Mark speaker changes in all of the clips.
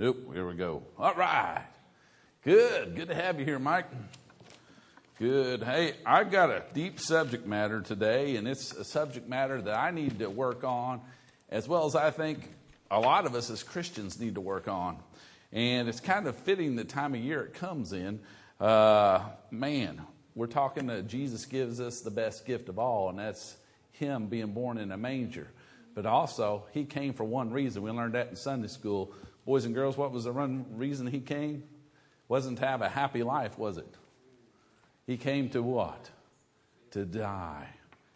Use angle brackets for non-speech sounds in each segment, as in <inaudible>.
Speaker 1: Nope, here we go. All right. Good. Good to have you here, Mike. Good. Hey, I've got a deep subject matter today, and it's a subject matter that I need to work on, as well as I think a lot of us as Christians need to work on. And it's kind of fitting the time of year it comes in. Uh, man, we're talking that Jesus gives us the best gift of all, and that's Him being born in a manger. But also, He came for one reason. We learned that in Sunday school Boys and girls, what was the reason he came? Wasn't to have a happy life, was it? He came to what? To die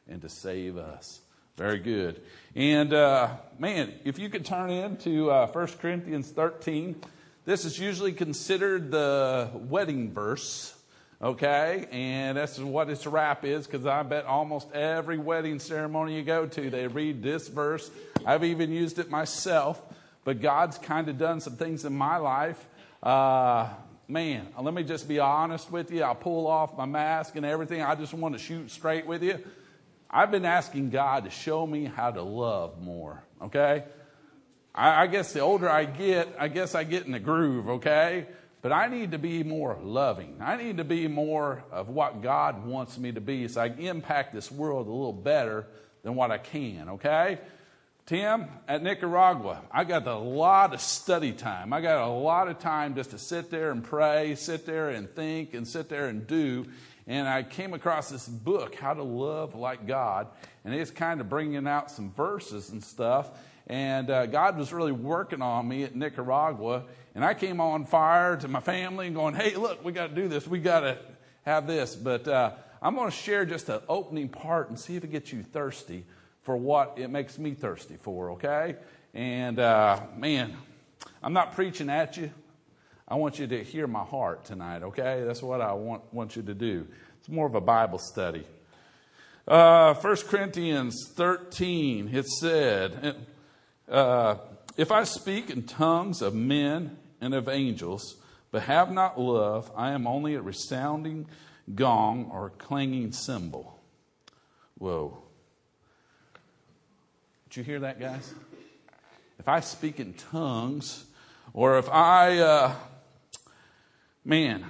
Speaker 1: and to save us. Very good. And uh, man, if you could turn into uh, 1 Corinthians 13, this is usually considered the wedding verse, okay? And that's what its wrap is because I bet almost every wedding ceremony you go to, they read this verse. I've even used it myself but God's kind of done some things in my life. Uh, man, let me just be honest with you. I'll pull off my mask and everything. I just want to shoot straight with you. I've been asking God to show me how to love more, okay? I, I guess the older I get, I guess I get in the groove, okay? But I need to be more loving. I need to be more of what God wants me to be so I can impact this world a little better than what I can, okay? Tim, at Nicaragua, I got a lot of study time. I got a lot of time just to sit there and pray, sit there and think, and sit there and do. And I came across this book, How to Love Like God, and it's kind of bringing out some verses and stuff. And uh, God was really working on me at Nicaragua. And I came on fire to my family and going, hey, look, we got to do this. We got to have this. But uh, I'm going to share just an opening part and see if it gets you thirsty for what it makes me thirsty for, okay? And uh, man, I'm not preaching at you. I want you to hear my heart tonight, okay? That's what I want, want you to do. It's more of a Bible study. Uh, 1 Corinthians 13, it said, uh, If I speak in tongues of men and of angels, but have not love, I am only a resounding gong or clanging cymbal. Whoa. You hear that, guys? If I speak in tongues, or if I, uh, man,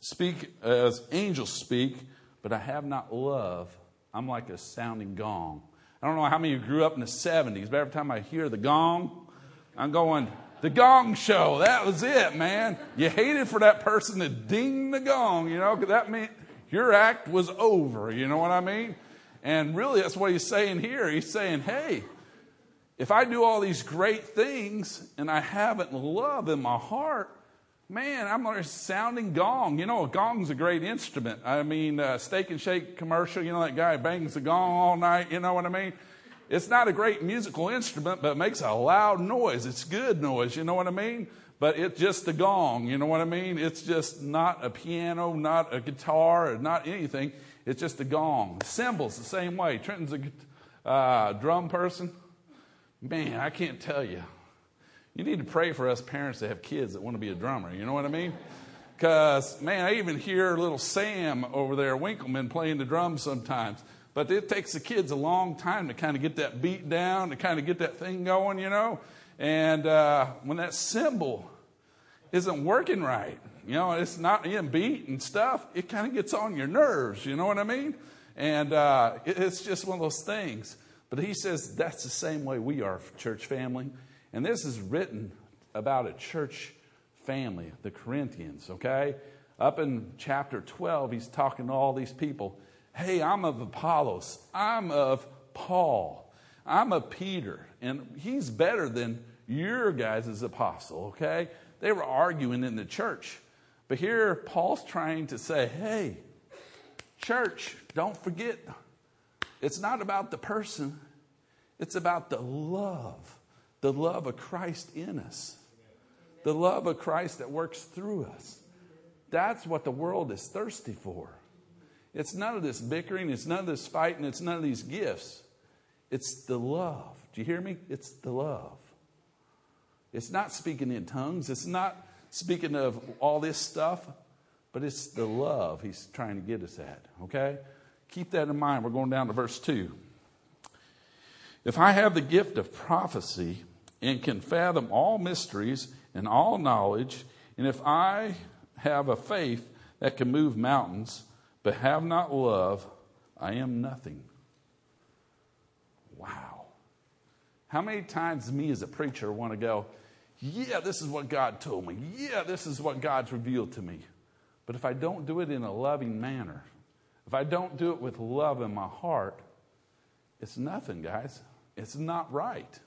Speaker 1: speak as angels speak, but I have not love, I'm like a sounding gong. I don't know how many of you grew up in the 70s, but every time I hear the gong, I'm going, the gong show. That was it, man. You hated for that person to ding the gong, you know, because that meant your act was over. You know what I mean? And really, that's what he's saying here. He's saying, hey, if I do all these great things and I haven't love in my heart, man, I'm like a sounding gong. You know, a gong's a great instrument. I mean, uh, Steak and Shake commercial, you know, that guy bangs the gong all night, you know what I mean? It's not a great musical instrument, but it makes a loud noise. It's good noise, you know what I mean? But it's just a gong, you know what I mean? It's just not a piano, not a guitar, not anything. It's just a gong. Cymbals, the same way. Trenton's a uh, drum person. Man, I can't tell you. You need to pray for us parents that have kids that want to be a drummer. You know what I mean? Because, man, I even hear little Sam over there, Winkleman, playing the drums sometimes. But it takes the kids a long time to kind of get that beat down, to kind of get that thing going, you know? And uh, when that cymbal isn't working right, you know, it's not in beat and stuff. It kind of gets on your nerves. You know what I mean? And uh, it, it's just one of those things. But he says that's the same way we are, church family. And this is written about a church family, the Corinthians, okay? Up in chapter 12, he's talking to all these people. Hey, I'm of Apollos. I'm of Paul. I'm of Peter. And he's better than your guys' apostle, okay? They were arguing in the church. But here, Paul's trying to say, hey, church, don't forget, it's not about the person, it's about the love, the love of Christ in us, the love of Christ that works through us. That's what the world is thirsty for. It's none of this bickering, it's none of this fighting, it's none of these gifts. It's the love. Do you hear me? It's the love. It's not speaking in tongues, it's not speaking of all this stuff, but it's the love he's trying to get us at, okay? Keep that in mind. We're going down to verse 2. If I have the gift of prophecy and can fathom all mysteries and all knowledge, and if I have a faith that can move mountains, but have not love, I am nothing. Wow. How many times me as a preacher want to go, yeah, this is what God told me. Yeah, this is what God's revealed to me. But if I don't do it in a loving manner, if I don't do it with love in my heart, it's nothing, guys. It's not right.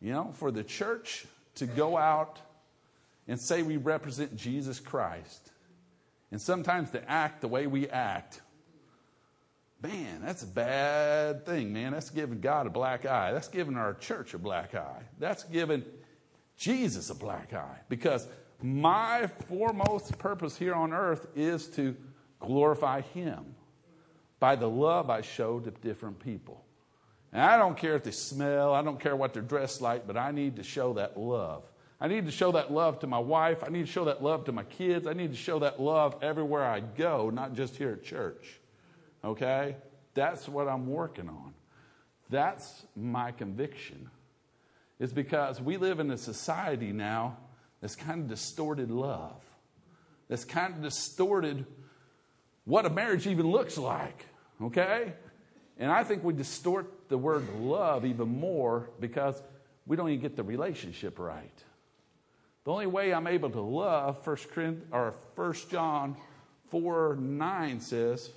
Speaker 1: You know, for the church to go out and say we represent Jesus Christ, and sometimes to act the way we act, man, that's a bad thing, man. That's giving God a black eye. That's giving our church a black eye. That's giving Jesus a black eye. Because my foremost purpose here on earth is to glorify Him by the love I show to different people. And I don't care if they smell, I don't care what they're dressed like, but I need to show that love. I need to show that love to my wife. I need to show that love to my kids. I need to show that love everywhere I go, not just here at church. Okay? That's what I'm working on. That's my conviction. Is because we live in a society now that's kind of distorted love, that's kind of distorted what a marriage even looks like. Okay? And I think we distort the word love even more because we don't even get the relationship right. The only way I'm able to love, 1 or 1 John 4 9 says,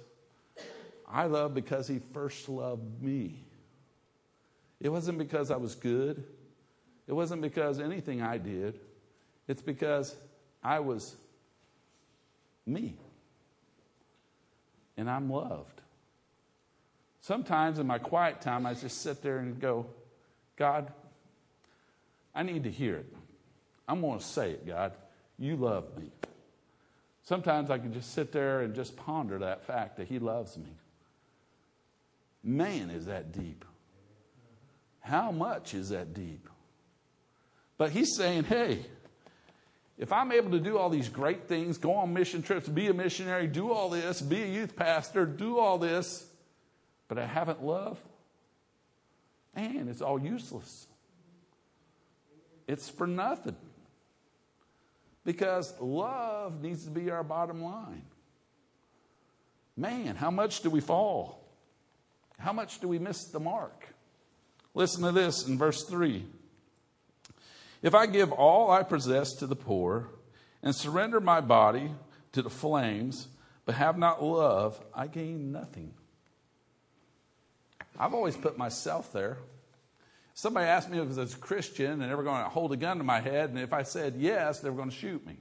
Speaker 1: I love because he first loved me. It wasn't because I was good. It wasn't because anything I did. It's because I was me. And I'm loved. Sometimes in my quiet time, I just sit there and go, God, I need to hear it. I'm going to say it, God. You love me. Sometimes I can just sit there and just ponder that fact that He loves me. Man, is that deep. How much is that deep? But He's saying, hey, if I'm able to do all these great things, go on mission trips, be a missionary, do all this, be a youth pastor, do all this, but I haven't love, man, it's all useless. It's for nothing. Because love needs to be our bottom line. Man, how much do we fall? How much do we miss the mark? Listen to this in verse 3. If I give all I possess to the poor and surrender my body to the flames, but have not love, I gain nothing. I've always put myself there. Somebody asked me if I was a Christian and were going to hold a gun to my head, and if I said yes, they were going to shoot me.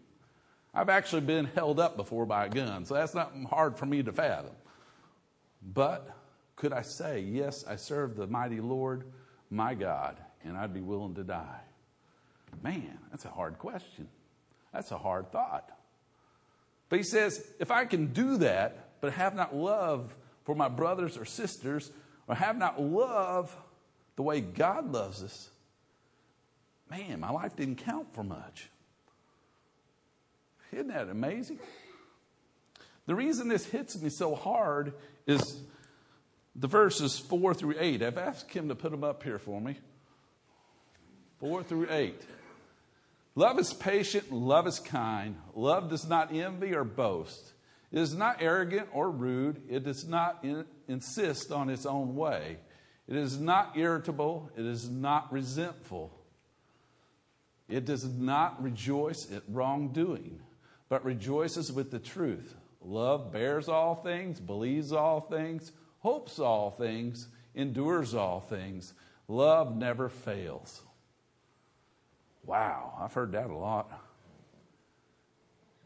Speaker 1: I've actually been held up before by a gun, so that's not hard for me to fathom. But could I say, yes, I serve the mighty Lord, my God, and I'd be willing to die? Man, that's a hard question. That's a hard thought. But he says, if I can do that, but have not love for my brothers or sisters, or have not love the way God loves us, man, my life didn't count for much. Isn't that amazing? The reason this hits me so hard is the verses 4 through 8. I've asked him to put them up here for me. 4 through 8. Love is patient, love is kind. Love does not envy or boast. It is not arrogant or rude. It does not in, insist on its own way. It is not irritable. It is not resentful. It does not rejoice at wrongdoing, but rejoices with the truth. Love bears all things, believes all things, hopes all things, endures all things. Love never fails. Wow, I've heard that a lot.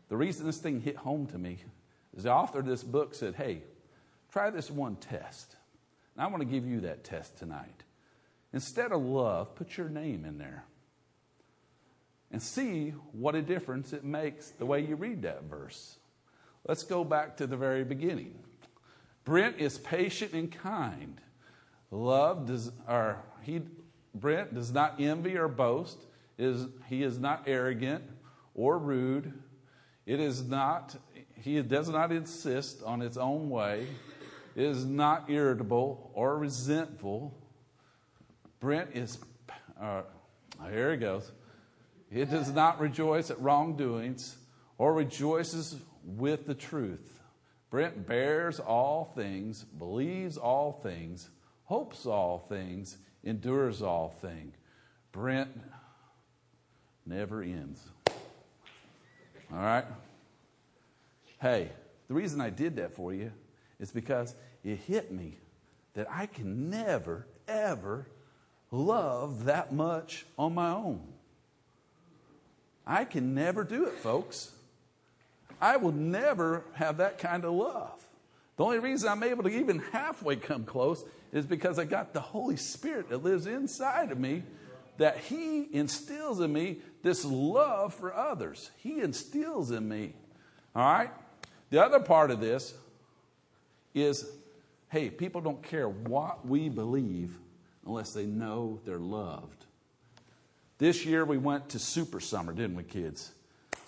Speaker 1: The reason this thing hit home to me is the author of this book said, Hey, try this one test. And I want to give you that test tonight. Instead of love, put your name in there and see what a difference it makes the way you read that verse. Let's go back to the very beginning. Brent is patient and kind. Love does, or he, Brent does not envy or boast is he is not arrogant or rude. It is not, he does not insist on its own way. It is not irritable or resentful. Brent is Uh, here he goes. It does not rejoice at wrongdoings or rejoices with the truth. Brent bears all things, believes all things, hopes all things, endures all things. Brent never ends. All right? Hey, the reason I did that for you is because it hit me that I can never, ever love that much on my own. I can never do it, folks. I will never have that kind of love. The only reason I'm able to even halfway come close is because I got the Holy Spirit that lives inside of me, that He instills in me this love for others. He instills in me. All right? The other part of this is hey, people don't care what we believe unless they know they're loved. This year we went to Super Summer, didn't we, kids?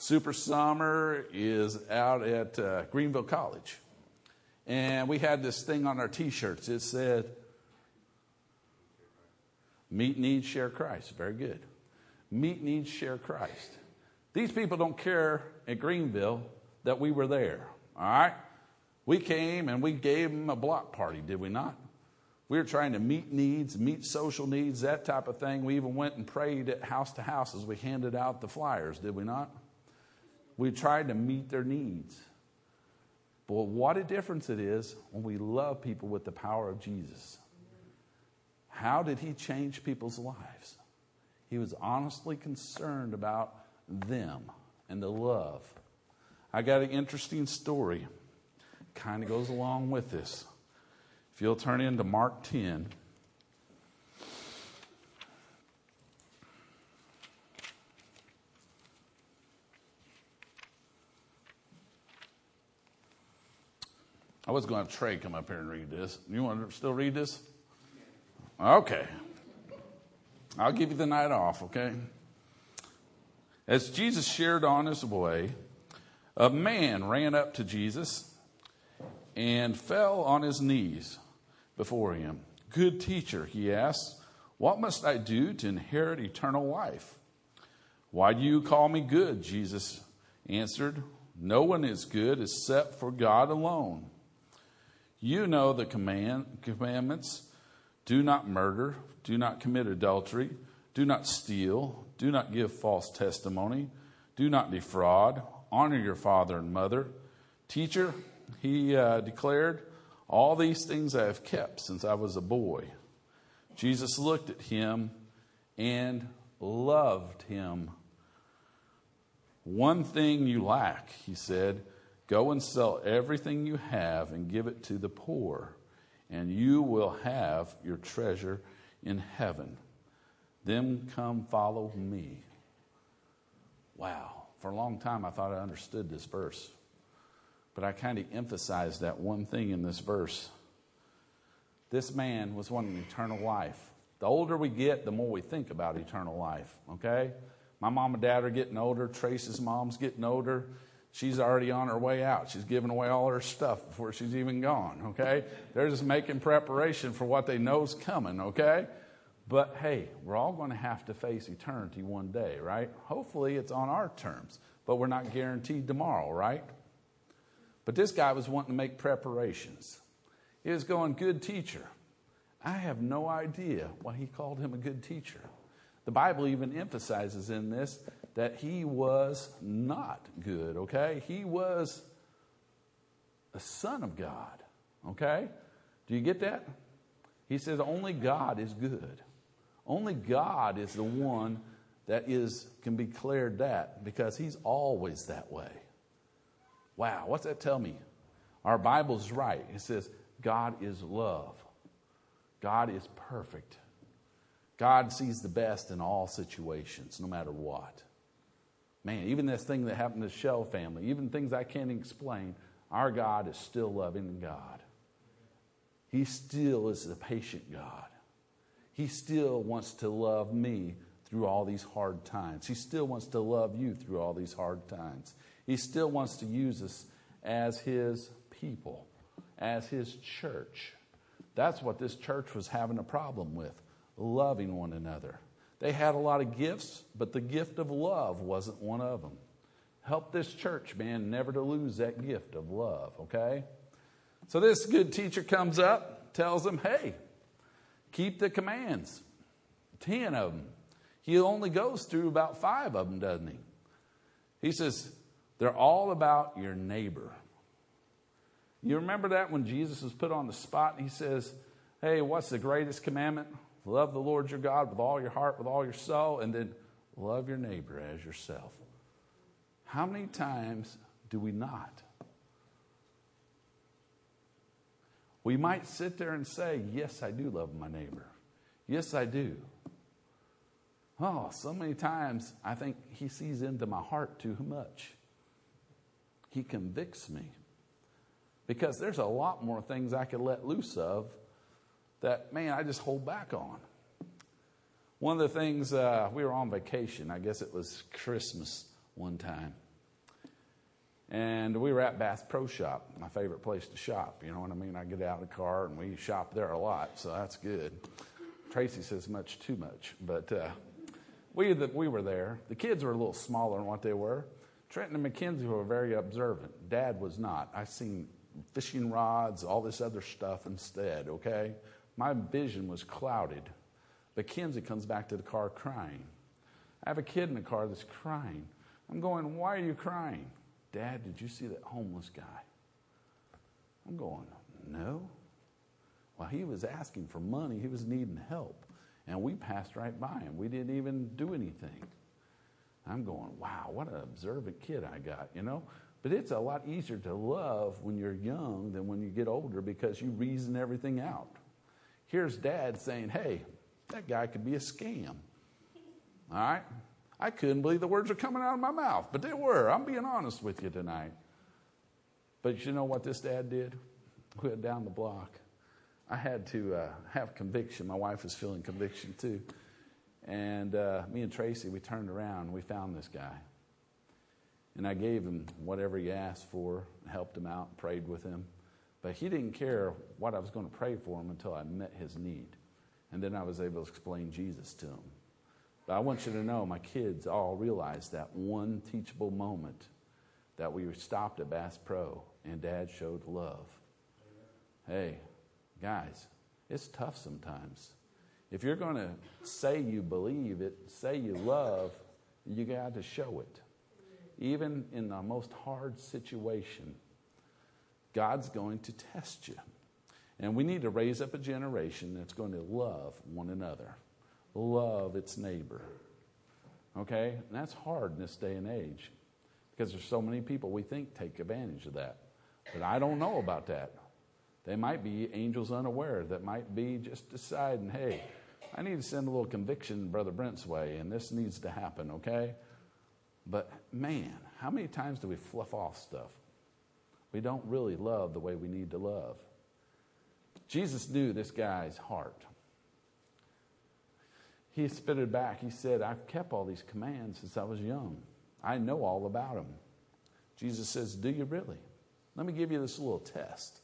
Speaker 1: Super Summer is out at uh, Greenville College. And we had this thing on our t shirts. It said, Meet needs, share Christ. Very good. Meet needs, share Christ. These people don't care at Greenville that we were there. All right? We came and we gave them a block party, did we not? We were trying to meet needs, meet social needs, that type of thing. We even went and prayed at house to house as we handed out the flyers, did we not? We tried to meet their needs. But what a difference it is when we love people with the power of Jesus. How did he change people's lives? He was honestly concerned about them and the love. I got an interesting story. Kind of goes along with this. If you'll turn into Mark 10. I was going to have Trey come up here and read this. You want to still read this? Okay. I'll give you the night off, okay? As Jesus shared on his way, a man ran up to Jesus and fell on his knees before him. Good teacher, he asked, what must I do to inherit eternal life? Why do you call me good? Jesus answered, No one is good except for God alone. You know the command, commandments do not murder, do not commit adultery, do not steal, do not give false testimony, do not defraud, honor your father and mother. Teacher, he uh, declared, All these things I have kept since I was a boy. Jesus looked at him and loved him. One thing you lack, he said. Go and sell everything you have and give it to the poor, and you will have your treasure in heaven. Then come follow me. Wow. For a long time, I thought I understood this verse. But I kind of emphasized that one thing in this verse. This man was wanting eternal life. The older we get, the more we think about eternal life, okay? My mom and dad are getting older. Trace's mom's getting older. She's already on her way out. She's giving away all her stuff before she's even gone, okay? They're just making preparation for what they know's coming, okay? But hey, we're all going to have to face eternity one day, right? Hopefully it's on our terms, but we're not guaranteed tomorrow, right? But this guy was wanting to make preparations. He was going, Good teacher. I have no idea why he called him a good teacher. The Bible even emphasizes in this that he was not good, okay? He was a son of God, okay? Do you get that? He says only God is good. Only God is the one that is can be declared that because he's always that way. Wow, what's that tell me? Our Bible's right. It says God is love. God is perfect. God sees the best in all situations, no matter what. Man, even this thing that happened to the Shell family, even things I can't explain, our God is still loving God. He still is a patient God. He still wants to love me through all these hard times. He still wants to love you through all these hard times. He still wants to use us as His people, as His church. That's what this church was having a problem with loving one another. They had a lot of gifts, but the gift of love wasn't one of them. Help this church, man, never to lose that gift of love, okay? So this good teacher comes up, tells them, hey, keep the commands. Ten of them. He only goes through about five of them, doesn't he? He says, they're all about your neighbor. You remember that when Jesus was put on the spot? He says, Hey, what's the greatest commandment? Love the Lord your God with all your heart, with all your soul, and then love your neighbor as yourself. How many times do we not? We might sit there and say, Yes, I do love my neighbor. Yes, I do. Oh, so many times I think he sees into my heart too much. He convicts me because there's a lot more things I could let loose of that, man, I just hold back on. One of the things, uh, we were on vacation. I guess it was Christmas one time. And we were at Bass Pro Shop, my favorite place to shop. You know what I mean? I get out of the car and we shop there a lot, so that's good. Tracy says much too much, but uh, we, the, we were there. The kids were a little smaller than what they were. Trenton and Mackenzie were very observant. Dad was not. I seen fishing rods, all this other stuff instead, okay? My vision was clouded. Mackenzie comes back to the car crying. I have a kid in the car that's crying. I'm going, Why are you crying? Dad, did you see that homeless guy? I'm going, No. Well, he was asking for money, he was needing help. And we passed right by him. We didn't even do anything. I'm going, wow, what an observant kid I got, you know? But it's a lot easier to love when you're young than when you get older because you reason everything out. Here's dad saying, hey, that guy could be a scam. All right? I couldn't believe the words were coming out of my mouth, but they were. I'm being honest with you tonight. But you know what this dad did? We <laughs> went down the block. I had to uh, have conviction. My wife was feeling conviction too. And uh, me and Tracy, we turned around and we found this guy. And I gave him whatever he asked for, helped him out, prayed with him. But he didn't care what I was going to pray for him until I met his need. And then I was able to explain Jesus to him. But I want you to know my kids all realized that one teachable moment that we stopped at Bass Pro and dad showed love. Hey, guys, it's tough sometimes. If you're going to say you believe it, say you love, you got to show it. Even in the most hard situation, God's going to test you. And we need to raise up a generation that's going to love one another, love its neighbor. Okay? And that's hard in this day and age because there's so many people we think take advantage of that. But I don't know about that. They might be angels unaware that might be just deciding, hey, I need to send a little conviction Brother Brent's way, and this needs to happen, okay? But man, how many times do we fluff off stuff? We don't really love the way we need to love. Jesus knew this guy's heart. He spit it back. He said, I've kept all these commands since I was young. I know all about them. Jesus says, Do you really? Let me give you this little test.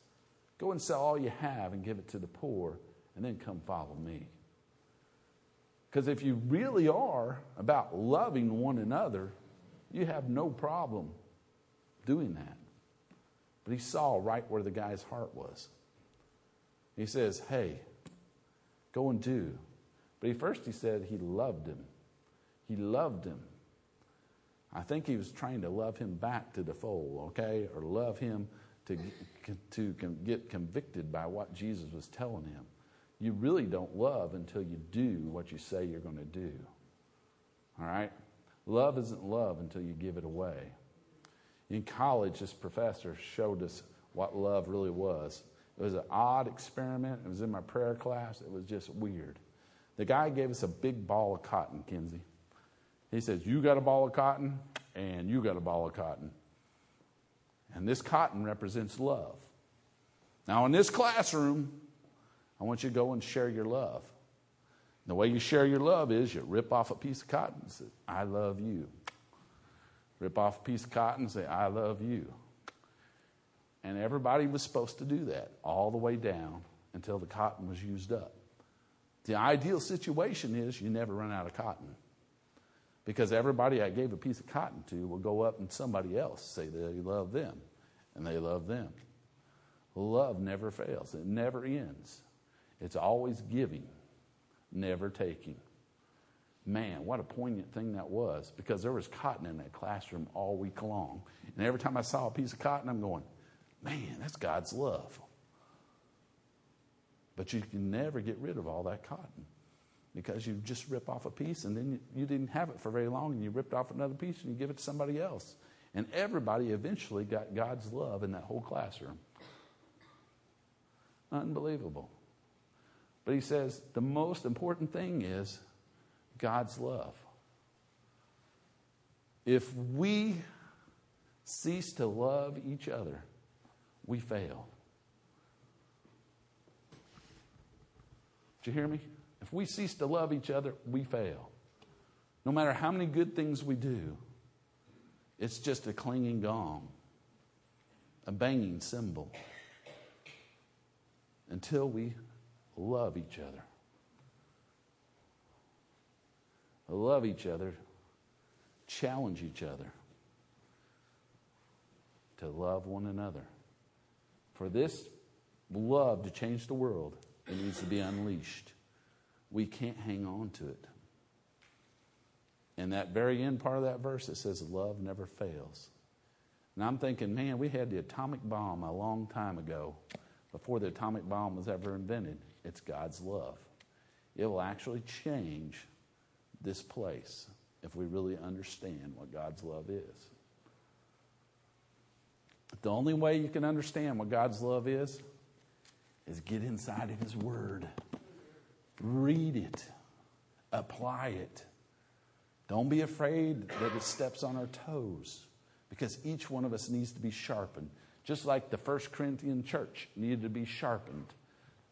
Speaker 1: Go and sell all you have and give it to the poor, and then come follow me. Because if you really are about loving one another, you have no problem doing that. But he saw right where the guy's heart was. He says, Hey, go and do. But he first he said he loved him. He loved him. I think he was trying to love him back to the fold, okay? Or love him to, to get convicted by what Jesus was telling him. You really don't love until you do what you say you're going to do. All right? Love isn't love until you give it away. In college, this professor showed us what love really was. It was an odd experiment. It was in my prayer class. It was just weird. The guy gave us a big ball of cotton, Kinsey. He says, You got a ball of cotton, and you got a ball of cotton. And this cotton represents love. Now, in this classroom, I want you to go and share your love. The way you share your love is you rip off a piece of cotton and say, I love you. Rip off a piece of cotton and say, I love you. And everybody was supposed to do that all the way down until the cotton was used up. The ideal situation is you never run out of cotton. Because everybody I gave a piece of cotton to will go up and somebody else say they love them and they love them. Love never fails, it never ends. It's always giving, never taking. Man, what a poignant thing that was because there was cotton in that classroom all week long. And every time I saw a piece of cotton, I'm going, man, that's God's love. But you can never get rid of all that cotton because you just rip off a piece and then you didn't have it for very long and you ripped off another piece and you give it to somebody else. And everybody eventually got God's love in that whole classroom. Unbelievable. But he says the most important thing is God's love. If we cease to love each other, we fail. Did you hear me? If we cease to love each other, we fail. No matter how many good things we do, it's just a clanging gong, a banging cymbal, until we love each other. Love each other, challenge each other to love one another. For this love to change the world, it needs to be unleashed. We can't hang on to it. And that very end part of that verse, it says, Love never fails. And I'm thinking, man, we had the atomic bomb a long time ago, before the atomic bomb was ever invented. It's God's love. It will actually change this place if we really understand what God's love is. The only way you can understand what God's love is is get inside of His Word, read it, apply it. Don't be afraid that it steps on our toes because each one of us needs to be sharpened. Just like the First Corinthian church needed to be sharpened.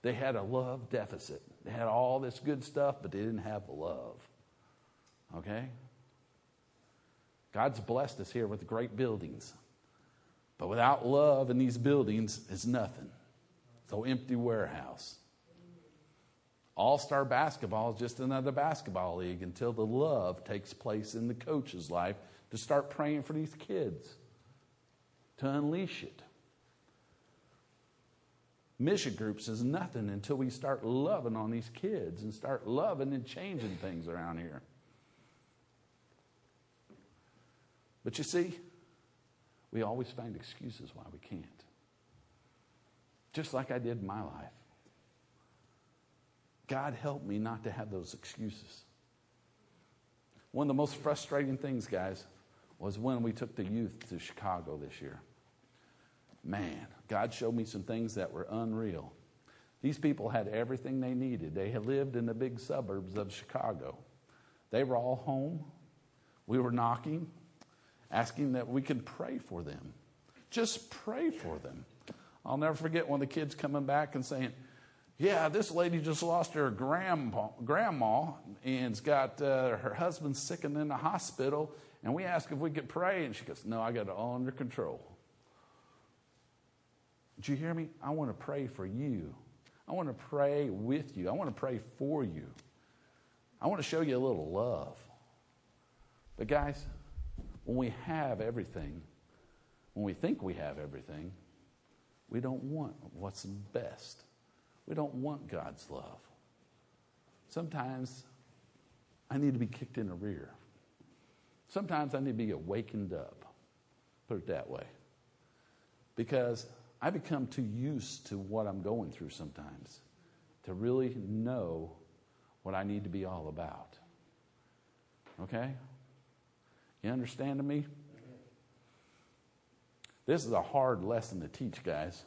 Speaker 1: They had a love deficit. They had all this good stuff, but they didn't have love. Okay? God's blessed us here with great buildings. But without love in these buildings, it's nothing. It's empty warehouse. All star basketball is just another basketball league until the love takes place in the coach's life to start praying for these kids, to unleash it. Mission groups is nothing until we start loving on these kids and start loving and changing things around here. But you see, we always find excuses why we can't. Just like I did in my life. God help me not to have those excuses. One of the most frustrating things, guys, was when we took the youth to Chicago this year. Man, God showed me some things that were unreal. These people had everything they needed. They had lived in the big suburbs of Chicago. They were all home. We were knocking asking that we could pray for them. Just pray for them. I'll never forget of the kids coming back and saying, Yeah, this lady just lost her grandpa, grandma and's got uh, her husband sick and in the hospital. And we asked if we could pray, and she goes, No, I got it all under control. Did you hear me? I want to pray for you. I want to pray with you. I want to pray for you. I want to show you a little love. But, guys, when we have everything, when we think we have everything, we don't want what's best. We don't want God's love. Sometimes I need to be kicked in the rear. Sometimes I need to be awakened up. Put it that way. Because I become too used to what I'm going through sometimes to really know what I need to be all about. Okay? You understand me? This is a hard lesson to teach, guys.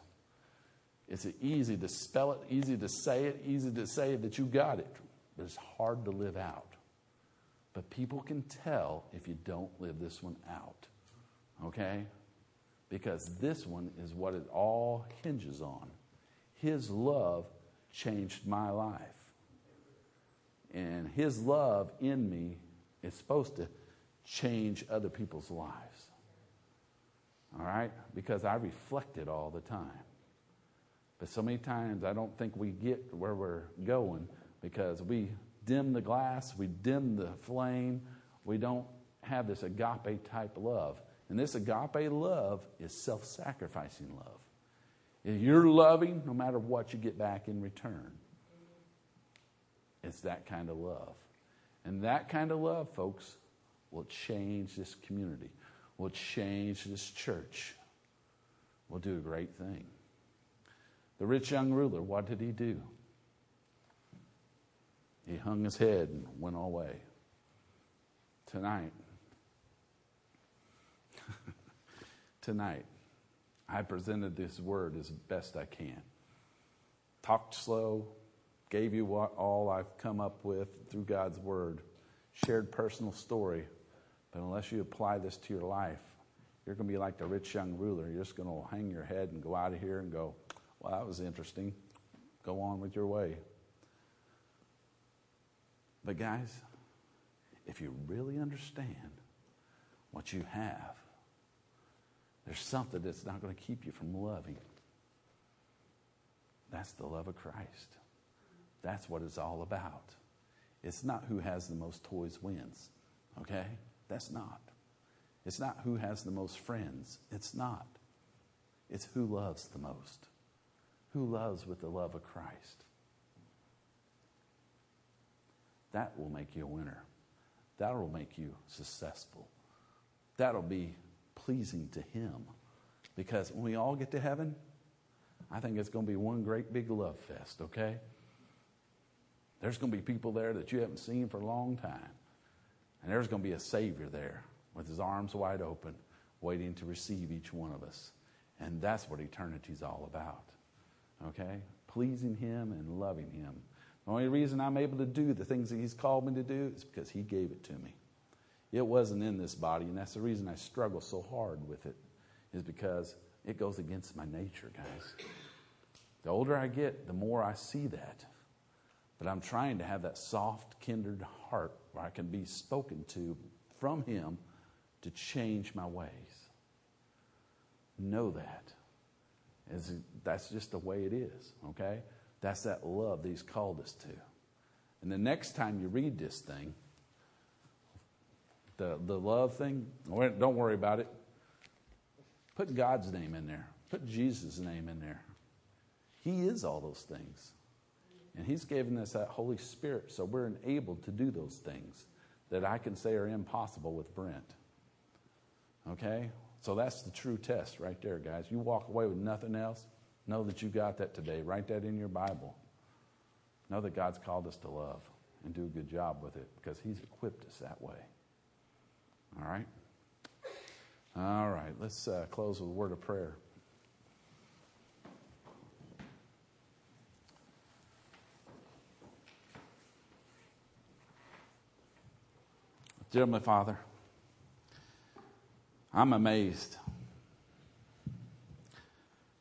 Speaker 1: It's easy to spell it, easy to say it, easy to say that you got it, but it's hard to live out. But people can tell if you don't live this one out. Okay? Because this one is what it all hinges on. His love changed my life. And His love in me is supposed to change other people's lives. All right? Because I reflect it all the time. But so many times I don't think we get where we're going because we dim the glass, we dim the flame, we don't have this agape type love. And this agape love is self sacrificing love. If you're loving, no matter what you get back in return, it's that kind of love. And that kind of love, folks, will change this community, will change this church, will do a great thing. The rich young ruler, what did he do? He hung his head and went away. Tonight, <laughs> tonight, I presented this word as best I can. Talked slow, gave you what all I've come up with through God's word, shared personal story, but unless you apply this to your life, you're going to be like the rich young ruler. You're just going to hang your head and go out of here and go, well, that was interesting. Go on with your way. But, guys, if you really understand what you have, there's something that's not going to keep you from loving. That's the love of Christ. That's what it's all about. It's not who has the most toys wins, okay? That's not. It's not who has the most friends. It's not. It's who loves the most. Who loves with the love of Christ. That will make you a winner. That will make you successful. That'll be pleasing to Him. Because when we all get to heaven, I think it's going to be one great big love fest, okay? There's going to be people there that you haven't seen for a long time. And there's going to be a Savior there with his arms wide open, waiting to receive each one of us. And that's what eternity's all about. Okay? Pleasing Him and loving Him. The only reason I'm able to do the things that He's called me to do is because He gave it to me. It wasn't in this body, and that's the reason I struggle so hard with it, is because it goes against my nature, guys. The older I get, the more I see that. But I'm trying to have that soft, kindred heart where I can be spoken to from Him to change my ways. Know that. That's just the way it is, okay? That's that love that He's called us to. And the next time you read this thing, the, the love thing, don't worry about it. Put God's name in there, put Jesus' name in there. He is all those things. And He's given us that Holy Spirit so we're enabled to do those things that I can say are impossible with Brent. Okay? So that's the true test right there, guys. You walk away with nothing else, know that you got that today. Write that in your Bible. Know that God's called us to love and do a good job with it because He's equipped us that way. All right? All right, let's uh, close with a word of prayer. Dear my Father, I'm amazed.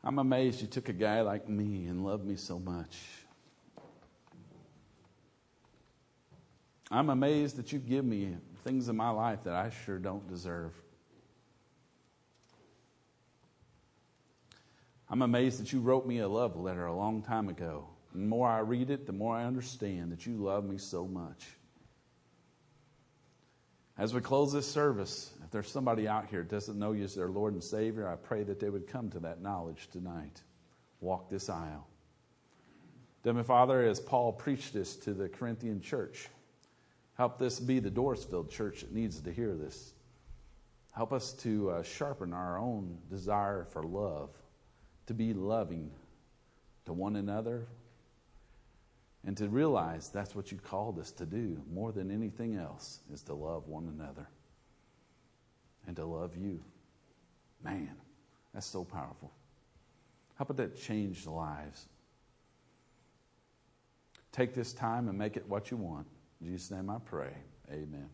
Speaker 1: I'm amazed you took a guy like me and loved me so much. I'm amazed that you give me things in my life that I sure don't deserve. I'm amazed that you wrote me a love letter a long time ago. The more I read it, the more I understand that you love me so much. As we close this service, if there's somebody out here that doesn't know you as their Lord and Savior, I pray that they would come to that knowledge tonight. Walk this aisle. Dear Father, as Paul preached this to the Corinthian church, help this be the Dorrisville church that needs to hear this. Help us to uh, sharpen our own desire for love, to be loving to one another, and to realize that's what you called us to do more than anything else is to love one another and to love you. Man, that's so powerful. How about that change lives? Take this time and make it what you want. In Jesus' name I pray. Amen.